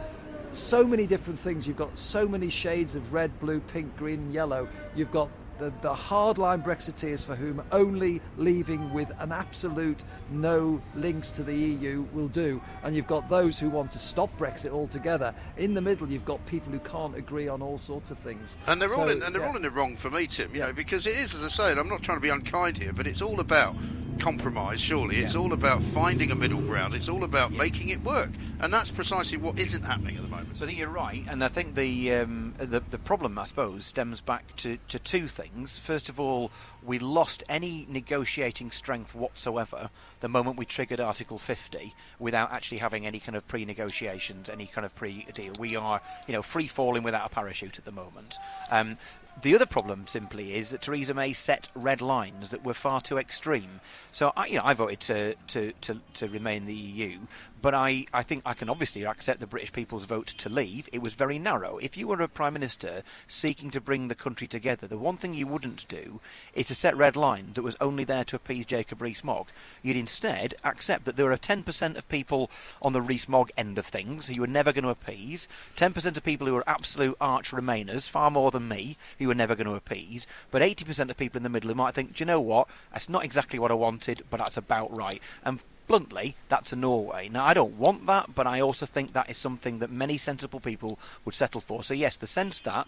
so many different things. You've got so many shades of red, blue, pink, green, and yellow. You've got the, the hardline Brexiteers for whom only leaving with an absolute no links to the EU will do. And you've got those who want to stop Brexit altogether. In the middle, you've got people who can't agree on all sorts of things. And they're all in, and they're yeah. all in the wrong for me, Tim. You know, because it is, as I say, and I'm not trying to be unkind here, but it's all about compromise. Surely, it's all about finding a middle ground. It's all about making it work, and that's precisely what isn't happening at the moment. So I think you're right, and I think the um, the, the problem, I suppose, stems back to, to two things. First of all, we lost any negotiating strength whatsoever the moment we triggered Article 50 without actually having any kind of pre-negotiations, any kind of pre-deal. We are, you know, free falling without a parachute at the moment. Um, the other problem simply is that Theresa May set red lines that were far too extreme. So, I, you know, I voted to, to, to, to remain the EU, but I, I think I can obviously accept the British people's vote to leave. It was very narrow. If you were a Prime Minister seeking to bring the country together, the one thing you wouldn't do is to set red lines that was only there to appease Jacob Rees-Mogg. You'd instead accept that there are 10% of people on the Rees-Mogg end of things who you were never going to appease, 10% of people who are absolute arch remainers, far more than me, who were never going to appease, but 80% of people in the middle who might think, do you know what, that's not exactly what I wanted, but that's about right. And bluntly, that's a Norway. Now, I don't want that, but I also think that is something that many sensible people would settle for. So, yes, the sense that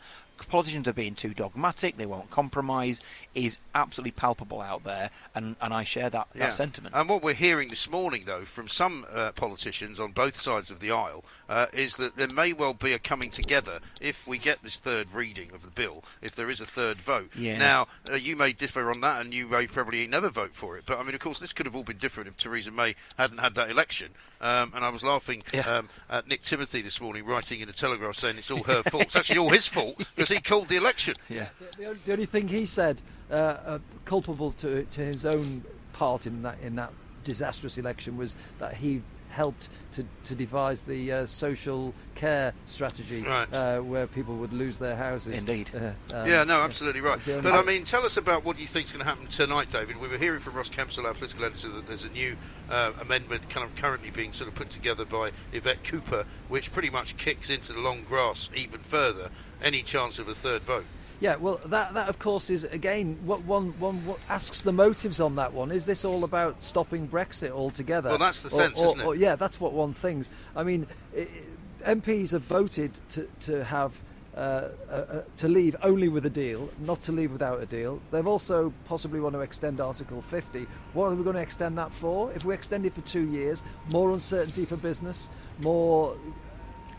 politicians are being too dogmatic, they won't compromise, is absolutely palpable out there, and, and I share that, that sentiment. And what we're hearing this morning, though, from some uh, politicians on both sides of the aisle, uh, is that there may well be a coming together if we get this third reading of the bill, if there is a third vote. Yeah. Now, uh, you may differ on that, and you may probably never vote for it. But I mean, of course, this could have all been different if Theresa May hadn't had that election. Um, and I was laughing um, at Nick Timothy this morning, writing in the Telegraph saying it's all her fault. It's actually all his fault because he called the election. Yeah. The, only- the only thing he said uh, uh, culpable to, to his own part in that in that disastrous election was that he helped to, to devise the uh, social care strategy Right. uh, where people would lose their houses. Indeed. Uh, um, yeah, no, absolutely right. that's the only But I mean, tell us about what you think is going to happen tonight, David. We were hearing from Ross Kempsell, our political editor, that there's a new uh, amendment kind of currently being sort of put together by Yvette Cooper, which pretty much kicks into the long grass even further any chance of a third vote. Yeah, well, that that of course is again what one one what asks the motives on that one. Is this all about stopping Brexit altogether? Well, that's the Or- sense, or- isn't it? or- yeah, that's what one thinks. I mean, i i MPs have voted to to have. Uh, uh, uh, to leave only with a deal, not to leave without a deal. They've also possibly want to extend Article 50. What are we going to extend that for? If we extend it for two years, more uncertainty for business, more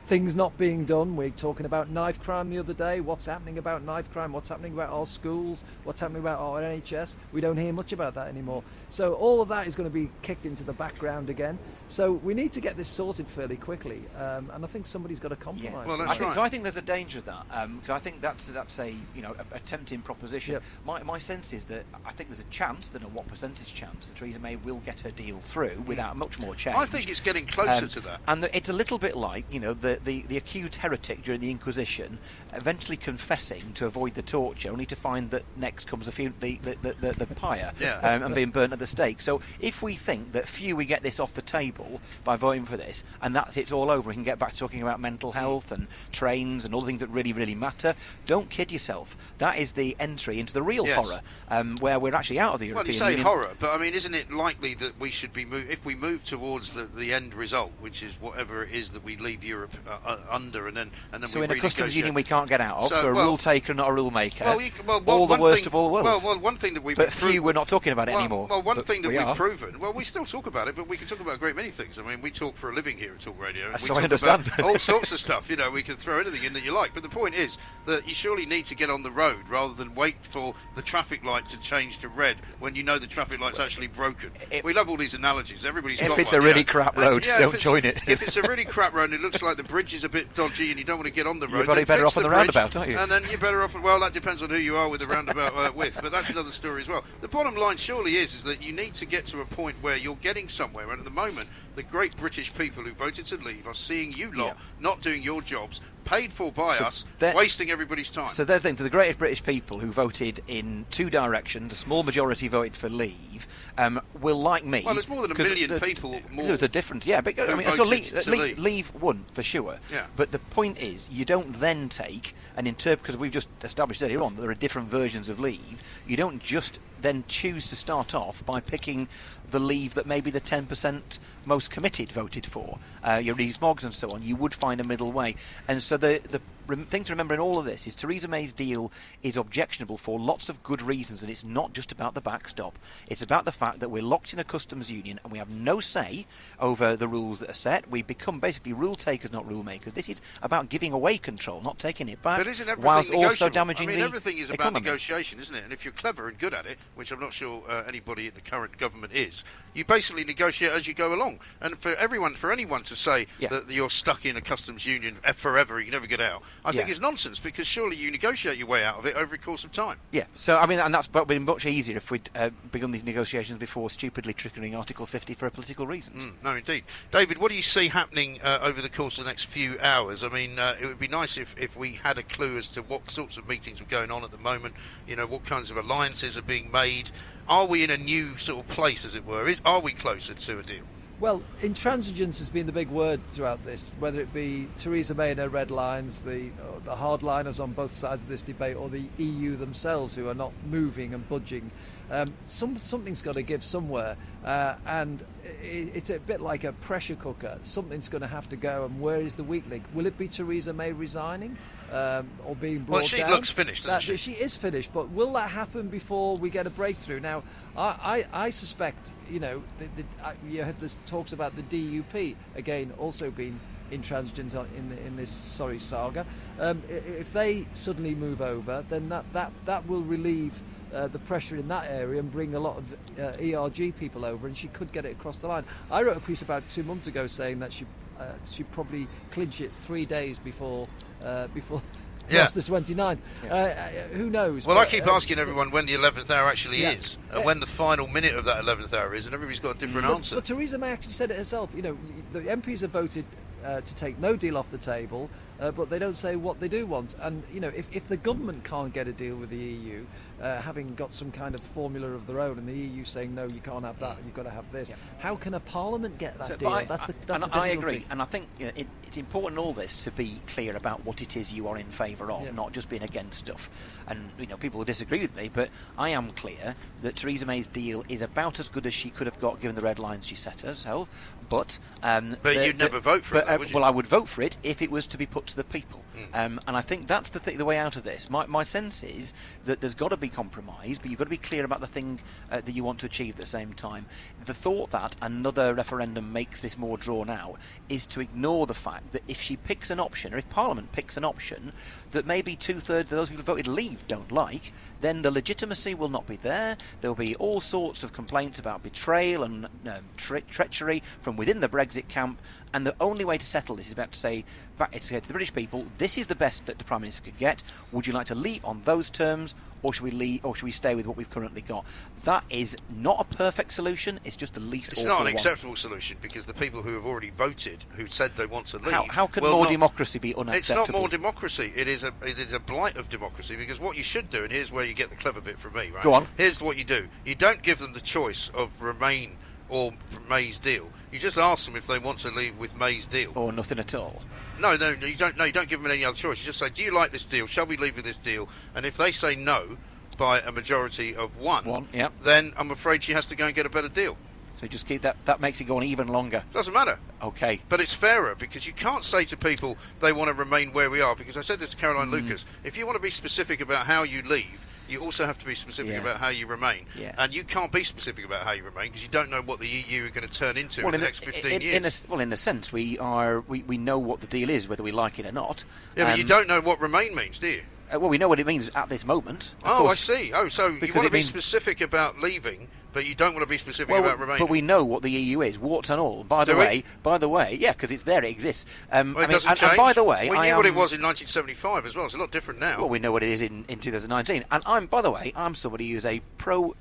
things not being done. We're talking about knife crime the other day. What's happening about knife crime? What's happening about our schools? What's happening about our NHS? We don't hear much about that anymore. So all of that is going to be kicked into the background again. So we need to get this sorted fairly quickly, um, and I think somebody's got to compromise. Yeah. Well, I think, So I think there's a danger of that because I think that's that's a you know a, a tempting proposition. Yep. My, my sense is that I think there's a chance, don't know what percentage chance, that Theresa May will get her deal through without much more change. I think it's getting closer Um, to that. And the, it's a little bit like you know the the, the, the accused heretic during the Inquisition eventually confessing to avoid the torture, only to find that next comes the the, the, the, the, the pyre Yeah. um, and being burnt at the stake. So if we think that few we get this off the table by voting for this, and that's it's all over, we can get back to talking about mental health and trains and all the things that really really matter. Don't kid yourself. That is the entry into the real Yes. horror, um, where we're actually out of the European. Well, you say Union. horror, but I mean, isn't it likely that we should be move if we move towards the, the end result, which is whatever it is that we leave Europe uh, uh, under, and then and then So we in a customs union we can't get out of. So, So, a well- rule taker, not a rule maker. Well, you, well, one, all the worst thing, of all worlds. Well, well, one thing that we've but few we're not talking about it well, anymore. Well, one thing that we we've are. proven. Well, we still talk about it, but we can talk about a great many things. I mean, we talk for a living here at Talk Radio. and So we I understand. all sorts of stuff. You know, we can throw anything in that you like. But the point is that you surely need to get on the road rather than wait for the traffic light to change to red when you know the traffic light's actually broken. we love all these analogies. Everybody's If got it's one, a really yeah. crap Uh, road, yeah, don't join it. If it's a really crap road it looks like the bridge is a bit dodgy and you don't want to get on the road, You're better off on the bridge, roundabout, aren't you? And then you're better off. Well, that depends on who you are with the roundabout uh, with, but that's another story as well. The bottom line surely is is that you need to get to a point where you're getting somewhere, and at the moment, the great British people who voted to leave are seeing you lot not doing your jobs, paid for by So us, wasting everybody's time. So there's the thing, to the greatest British people who voted in two directions, a small majority voted for leave, um, will, like me... Well, there's more than a million the- people more There's a difference, yeah. But, I mean, so leave, leave, leave. won, for sure. Yeah. But the point is, you don't then take and interpret, because we've just established earlier on that there are different versions of leave, you don't just then choose to start off by picking the leave that maybe the 10% most committed voted for, uh, your Rees Moggs and so on. You would find a middle way. And so the, the rem- thing to remember in all of this is Theresa May's deal is objectionable for lots of good reasons, and it's not just about the backstop. It's about the fact that we're locked in a customs union and we have no say over the rules that are set. We become basically rule takers, not rule makers. This is about giving away control, not taking it back, But isn't everything whilst also damaging I mean, the everything is about economy. negotiation, isn't it? And if you're clever and good at it, which I'm not sure uh, anybody in the current government is, you basically negotiate as you go along. And for everyone, for anyone to say Yeah. that you're stuck in a customs union f- forever, you never get out, I think Yeah. is nonsense because surely you negotiate your way out of it over the course of time. Yeah, so I mean, and that's but been much easier if we'd uh, begun these negotiations before stupidly triggering Article 50 for a political reason. Mm, no, indeed. David, what do you see happening uh, over the course of the next few hours? I mean, uh, it would be nice if, if we had a clue as to what sorts of meetings were going on at the moment, you know, what kinds of alliances are being made. Are we in a new sort of place, as it were? Is, are we closer to a deal? Well, intransigence has been the big word throughout this, whether it be Theresa May and her red lines, the, uh, the hardliners on both sides of this debate, or the EU themselves who are not moving and budging. Um, some, something's got to give somewhere, uh, and i it's a bit like a pressure cooker. Something's going to have to go, and where is the weak link? Will it be Theresa May resigning um, or being brought down. Well, she down? looks finished, doesn't That- she? she is finished, but will that happen before we get a breakthrough? Now, I, I, I suspect, you know, the, the, I, you had this talks about the DUP again also being intransigent in the, in this sorry saga. Um, if they suddenly move over, then that that that will relieve. Uh, the pressure in that area and bring a lot of uh, ERG people over, and she could get it across the line. I wrote a piece about two months ago saying that she uh, she'd probably clinch it three days before uh, before Yeah. the 29th. Uh, Uh, who knows? Well, I keep uh, asking everyone when the 11th hour actually Yeah. is, and Uh, when the final minute of that 11th hour is, and everybody's got a different but, answer. But Theresa May actually said it herself. You know, the MPs have voted uh, to take no deal off the table, uh, but they don't say what they do want. And you know, if, if the government can't get a deal with the EU, uh, having got some kind of formula of their own, and the EU saying no, you can't have that, you've got to have this, how can a parliament get that So, deal? I- that's the that's and the I agree, and I think you know, it, it's important in all this to be clear about what it is you are in favour of, Yeah. not just being against stuff. And you know, people will disagree with me, but I am clear that Theresa May's deal is about as good as she could have got given the red lines she set herself. But um, But the- you'd the- never vote for but, it, though, uh, would you? well, I would vote for it if it was to be put to the people. Hmm. Um, and I think that's the th- the way out of this. My, my sense is that there's got to be compromise, but you've got to be clear about the thing uh, that you want to achieve at the same time. The thought that another referendum makes this more drawn out is to ignore the fact that if she picks an option, or if Parliament picks an option that maybe two thirds of those people who voted Leave don't like, then the legitimacy will not be there. There will be all sorts of complaints about betrayal and um, tre- treachery from within the Brexit camp. And the only way to settle this is about to say back, it's to the British people, this is the best that the Prime Minister could get. Would you like to leave on those terms, or should we leave, or should we stay with what we've currently got? That is not a perfect solution. It's just the least. It's not an one. acceptable solution because the people who have already voted, who said they want to leave, How, how can more not- democracy be unacceptable? It's not more democracy. It is a it is a blight of democracy because what you should do, and here's where you get the clever bit from me, right? Go on. Here's what you do: you don't give them the choice of Remain or May's deal. You just ask them if they want to leave with May's deal. or nothing at all. No, no, you don't. No, you don't give them any other choice. You just say, "Do you like this deal? Shall we leave with this deal?" And if they say no by a majority of one, One, yep. then I'm afraid she has to go and get a better deal. So just keep that. That makes it go on even longer. Doesn't matter. Okay. But it's fairer because you can't say to people they want to remain where we are. Because I said this to Caroline Mm. Lucas: if you want to be specific about how you leave, you also have to be specific Yeah. about how you remain. Yeah. And you can't be specific about how you remain because you don't know what the EU are going to turn into in the a- next 15 in, years. in a, well, in a sense, we are we, we know what the deal is, whether we like it or not. yeah, but you Um, don't know what remain means, do you? uh, well, we know what it means at this moment. Oh, course. I see. Oh, so you want to be means- specific about leaving, but you don't want to be specific Well, about remaining. but we know what the EU is, warts and all. By the we? way, by the way, yeah, because it's there, it exists. Um, Well, it I mean, doesn't and, change. and by the way, we I knew what it was in 1975 as well. It's a lot different now. Well, we know what it is in, in 2019. And I'm, by the way, I'm somebody who's a pro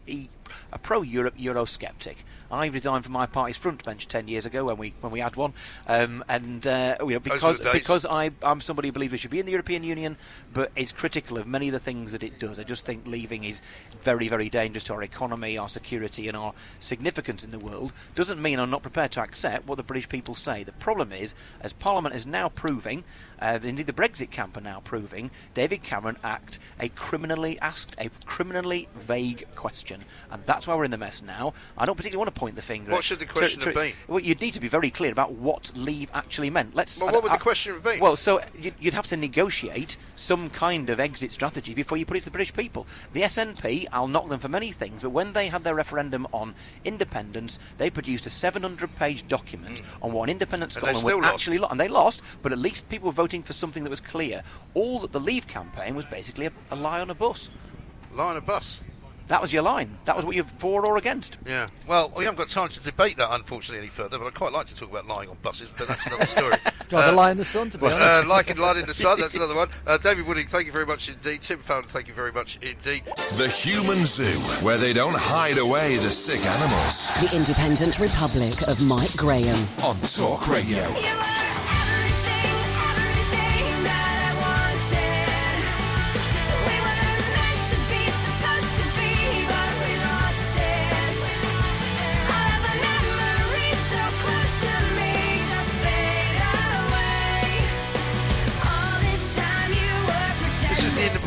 a pro Europe Eurosceptic. I resigned from my party's front bench ten years ago when we when we had one, um, and uh, you know, because because I, I'm somebody who believes we should be in the European Union, but is critical of many of the things that it does. I just think leaving is very very dangerous to our economy, our security, and our significance in the world. Doesn't mean I'm not prepared to accept what the British people say. The problem is, as Parliament is now proving, uh, indeed the Brexit camp are now proving, David Cameron asked a criminally asked a criminally vague question, and that's why we're in the mess now. I don't particularly want to point the finger. What at- should the question have been? Well, you'd need to be very clear about what leave actually meant. Let's. Well, what would I- the question have been? Well, so you'd, you'd have to negotiate some kind of exit strategy before you put it to the British people. The SNP, I'll knock them for many things, but when they had their referendum on independence, they produced a 700-page document on what an independent Mm. Scotland would lost. actually lo- and they lost. But at least people were voting for something that was clear. All that the Leave campaign was basically a, a lie on a bus. Lie on a bus. That was your line. That was what you're for or against. Yeah. Well, we haven't got time to debate that, unfortunately, any further. But I'd quite like to talk about lying on buses, but that's another story. Rather lie in the sun, to be honest. Uh, like and light in the sun. That's another one. Uh, David Wooding, thank you very much indeed. Tim Farron, thank you very much indeed. The Human Zoo, where they don't hide away the sick animals. The Independent Republic of Mike Graham. On Talk Radio.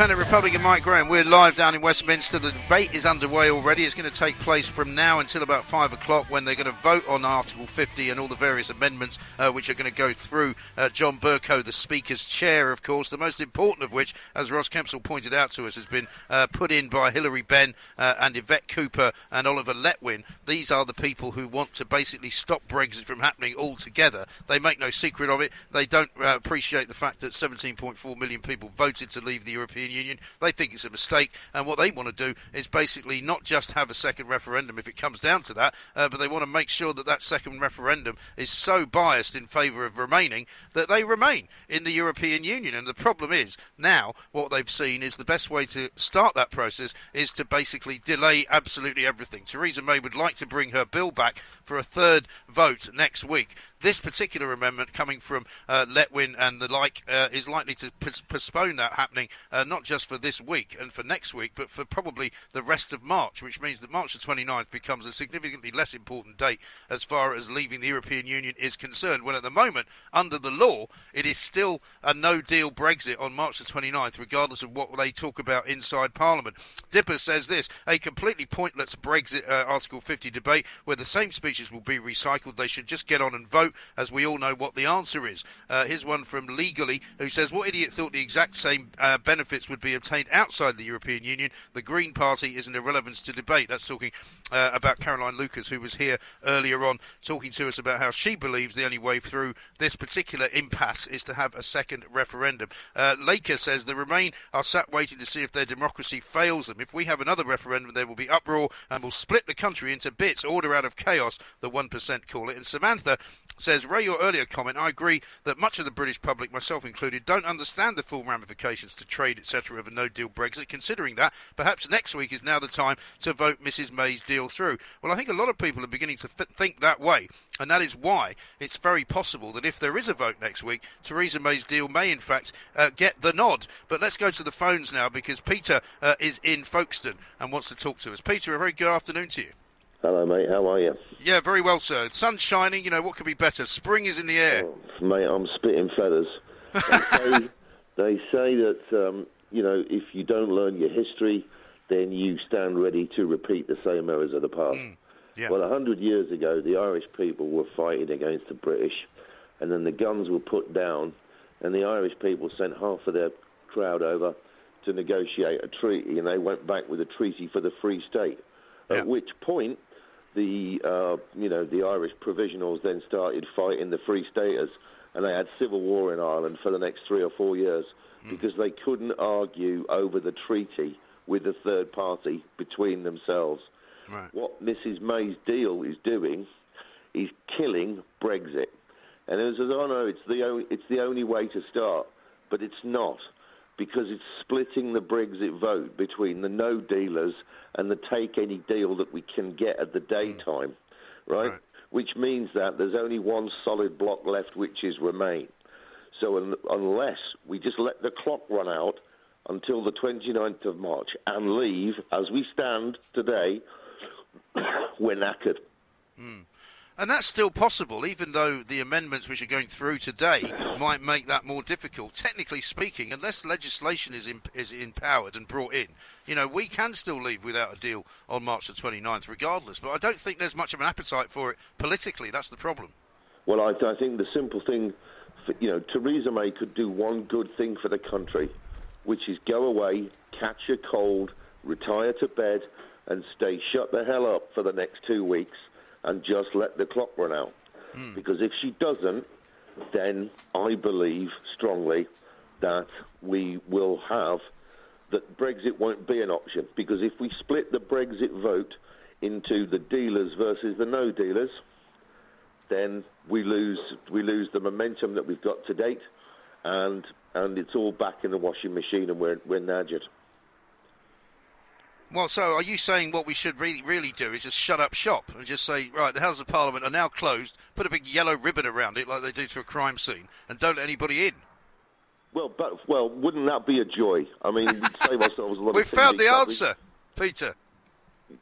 This is the Independent Republic of Mike Graham. We're live down in Westminster. The debate is underway already. It's going to take place from now until about five o'clock when they're going to vote on Article 50 and all the various amendments uh, which are going to go through. Uh, John Bercow, the Speaker's chair, of course, the most important of which, as Ross Kempsell pointed out to us, has been uh, put in by Hilary Benn uh, and Yvette Cooper and Oliver Letwin. These are the people who want to basically stop Brexit from happening altogether. They make no secret of it. They don't uh, appreciate the fact that 17.4 million people voted to leave the European Union. They think it's a mistake, and what they want to do is basically not just have a second referendum if it comes down to that, uh, but they want to make sure that that second referendum is so biased in favour of remaining that they remain in the European Union. And the problem is now what they've seen is the best way to start that process is to basically delay absolutely everything. Theresa May would like to bring her bill back for a third vote next week. This particular amendment coming from uh, Letwin and the like uh, is likely to pos- postpone that happening uh, not just for this week and for next week, but for probably the rest of March, which means that March the 29th becomes a significantly less important date as far as leaving the European Union is concerned. When at the moment, under the law, it is still a no deal Brexit on March the 29th, regardless of what they talk about inside Parliament. Dipper says this a completely pointless Brexit uh, Article 50 debate where the same speeches will be recycled. They should just get on and vote, as we all know what the answer is. Uh, here's one from Legally who says, What idiot thought the exact same uh, benefits would be obtained outside the European Union? The Green Party is an irrelevance to debate. That's talking uh, about Caroline Lucas, who was here earlier on talking to us about how she believes the only way through this particular impasse is to have a second referendum. Uh, Laker says the Remain are sat waiting to see if their democracy fails them. If we have another referendum, there will be uproar and will split the country into bits, order out of chaos, the 1% call it. And Samantha says, Ray, your earlier comment, I agree that much of the British public, myself included, don't understand the full ramifications to trade, etc., of a no-deal Brexit. Considering that, perhaps next week is now the time to vote Mrs May's deal through. Well, I think a lot of people are beginning to th- think that way, and that is why it's very possible that if there is a vote next week, Theresa May's deal may, in fact, uh, get the nod. But let's go to the phones now because Peter uh, is in Folkestone and wants to talk to us. Peter, a very good afternoon to you. Hello, mate. How are you? Yeah, very well, sir. Sun's shining. You know what could be better? Spring is in the air. Oh, mate, I'm spitting feathers. They say, they say that um, you know if you don't learn your history, then you stand ready to repeat the same errors of the past. yeah. Well, a hundred years ago, the Irish people were fighting against the British, and then the guns were put down, and the Irish people sent half of their crowd over to negotiate a treaty, and they went back with a treaty for the Free State. At which point, the uh, you know the Irish provisionals then started fighting the Free Staters, and they had civil war in Ireland for the next three or four years because they couldn't argue over the treaty with the third party between themselves. Right. What Mrs May's deal is doing is killing Brexit, and it says, "Oh no, it's the only, it's the only way to start," but it's not because it's splitting the Brexit vote between the no dealers and the take any deal that we can get at the hmm. daytime, right? Which means that there's only one solid block left, which is Remain. So un- unless we just let the clock run out until the 29th of March and leave as we stand today, we're knackered. Hmm. And that's still possible, even though the amendments which are going through today might make that more difficult. Technically speaking, unless legislation is, in, is empowered and brought in, you know, we can still leave without a deal on March the 29th, regardless. But I don't think there's much of an appetite for it politically. That's the problem. Well, I, I think the simple thing, for, you know, Theresa May could do one good thing for the country, which is go away, catch a cold, retire to bed, and stay shut the hell up for the next two weeks and just let the clock run out. Hmm. Because if she doesn't, then I believe strongly that we will have that Brexit won't be an option. Because if we split the Brexit vote into the dealers versus the no dealers, then we lose we lose the momentum that we've got to date, and and it's all back in the washing machine, and we're we're nadgered. Well, so are you saying what we should really, really do is just shut up shop and just say, right, the Houses of Parliament are now closed, put a big yellow ribbon around it like they do to a crime scene, and don't let anybody in? Well, but well, wouldn't that be a joy? I mean, save ourselves a lot of We of. found the answer, Peter.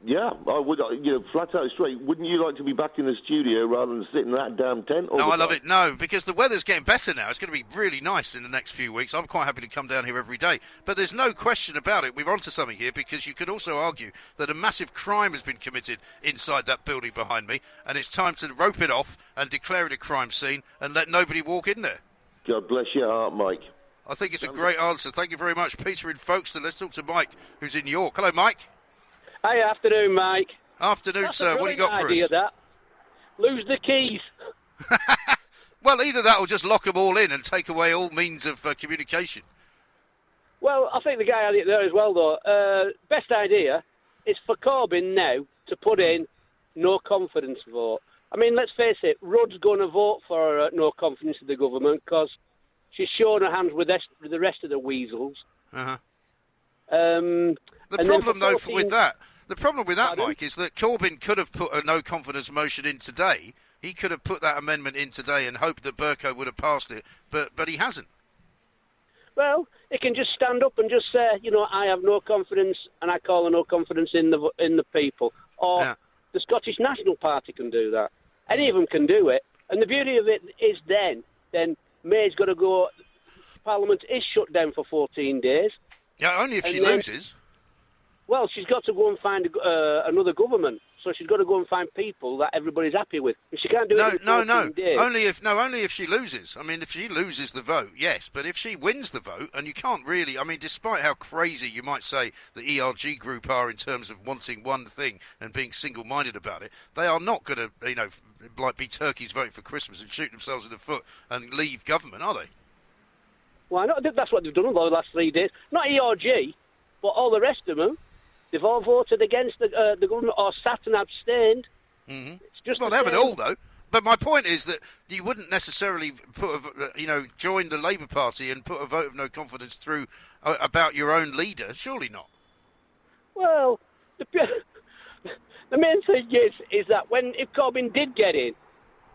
Yeah, I would. uh, You know, flat out straight. Wouldn't you like to be back in the studio rather than sitting in that damn tent? No, I love it. No, because the weather's getting better now. It's going to be really nice in the next few weeks. I'm quite happy to come down here every day. But there's no question about it. We're onto something here because you could also argue that a massive crime has been committed inside that building behind me, and it's time to rope it off and declare it a crime scene and let nobody walk in there. God bless your heart, Mike. I think it's a great answer. Thank you very much, Peter in Folkestone. Let's talk to Mike, who's in York. Hello, Mike. Hey, afternoon, Mike. Afternoon, That's sir. What do you got for idea, us? That lose the keys. Well, either that or just lock them all in and take away all means of uh, communication. Well, I think the guy had it there as well, though. Uh, best idea is for Corbyn now to put in no confidence vote. I mean, let's face it, Rudd's going to vote for uh, no confidence in the government because she's shown her hands with, the rest of the weasels. Uh-huh. Um, The problem, though, 14 with that, the problem with that, Mike, is that Corbyn could have put a no confidence motion in today. He could have put that amendment in today and hoped that Bercow would have passed it, but but he hasn't. Well, he can just stand up and just say, you know, I have no confidence, and I call a no confidence in the in the people. Or the Scottish National Party can do that. Any of them can do it. And the beauty of it is, then, then May's got to go. Parliament is shut down for 14 days. Yeah, only if she then- loses. Well, she's got to go and find uh, another government. So she's got to go and find people that everybody's happy with. And she can't do No, it no, 14 no. days. Only if no, only if she loses. I mean, if she loses the vote, yes. But if she wins the vote, and you can't really, I mean, despite how crazy you might say the ERG group are in terms of wanting one thing and being single-minded about it, they are not going to, you know, like be turkeys voting for Christmas and shoot themselves in the foot and leave government, are they? Why not? That's what they've done over the last three days. Not ERG, but all the rest of them. They've all voted against the, uh, the government or sat and abstained. Mm-hmm. It's just well, the they haven't all though. but my point is that you wouldn't necessarily put, a, you know, join the Labour Party and put a vote of no confidence through uh, about your own leader. Surely not. Well, the, the main thing is is that when if Corbyn did get in,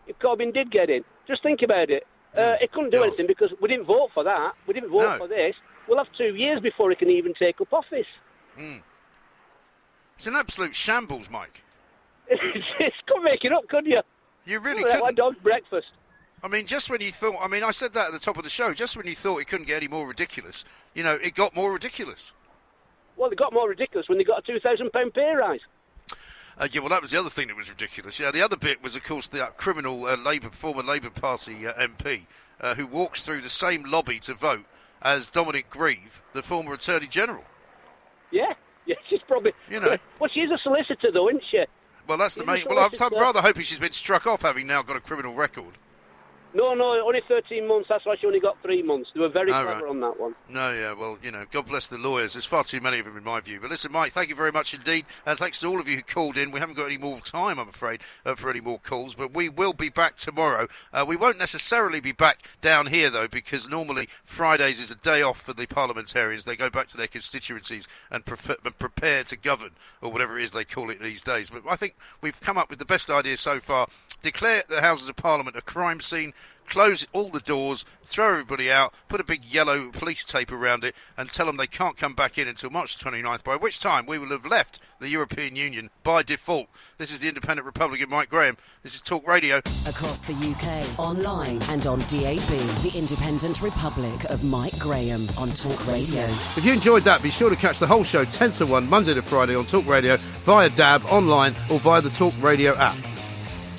if Corbyn did get in, just think about it. Uh, it couldn't do anything because we didn't vote for that. We didn't vote No. for this. We'll have two years before he can even take up office. Mm. It's an absolute shambles, Mike. it's couldn't make it up, could you? You really couldn't. My dog's breakfast. I mean, just when you thought, I mean, I said that at the top of the show, just when you thought it couldn't get any more ridiculous, you know, it got more ridiculous. Well, they got more ridiculous when they got a two thousand pound pay rise. Uh, yeah, well, that was the other thing that was ridiculous. Yeah, the other bit was, of course, the uh, criminal uh, Labour, former Labour Party uh, MP uh, who walks through the same lobby to vote as Dominic Grieve, the former Attorney General. Yeah, probably. You know. Well, she's a solicitor, though, isn't she? Well, that's the She's main. Well, I'm, I'm rather hoping she's been struck off having now got a criminal record. No, no, only 13 months. That's why she only got three months. They were very clever right. on that one. No, yeah, well, you know, God bless the lawyers. There's far too many of them, in my view. But listen, Mike, thank you very much indeed. And thanks to all of you who called in. We haven't got any more time, I'm afraid, uh, for any more calls. But we will be back tomorrow. Uh, we won't necessarily be back down here, though, because normally Fridays is a day off for the parliamentarians. They go back to their constituencies and, prefer- and prepare to govern, or whatever it is they call it these days. But I think we've come up with the best idea so far. Declare the Houses of Parliament a crime scene close all the doors, throw everybody out, put a big yellow police tape around it, and tell them they can't come back in until March 29th, by which time we will have left the European Union by default. This is the Independent Republic of Mike Graham. This is Talk Radio. Across the UK, online and on DAB, the Independent Republic of Mike Graham on Talk Radio. If you enjoyed that, be sure to catch the whole show 10 to 1 Monday to Friday on Talk Radio via DAB, online, or via the Talk Radio app.